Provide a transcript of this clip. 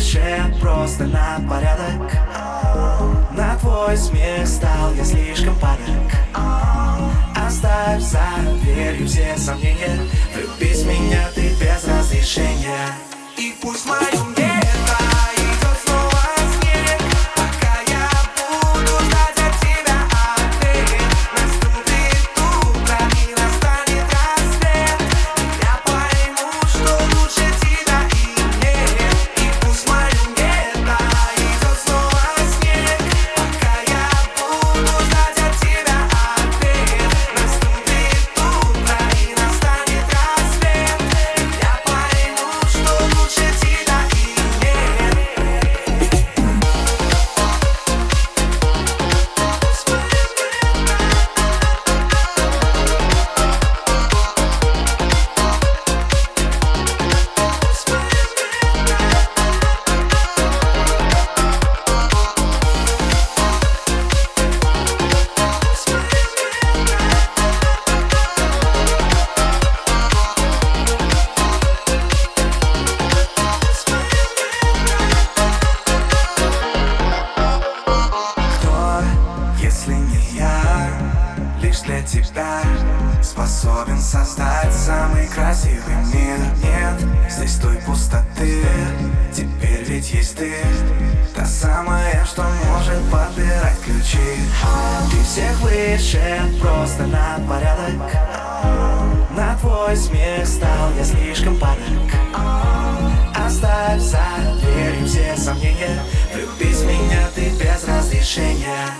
выше, просто на порядок. На твой смех стал я слишком падок. Оставь за дверью все сомнения. Влюбись в меня ты без разрешения. И пусть в для тебя. Способен создать самый красивый мир. Нет, здесь той пустоты. Теперь ведь есть ты. Та самая, что может подбирать ключи. Ты всех выше, просто на порядок. На твой смех стал я слишком падок. Оставь за дверью все сомнения. Влюбись в меня ты без разрешения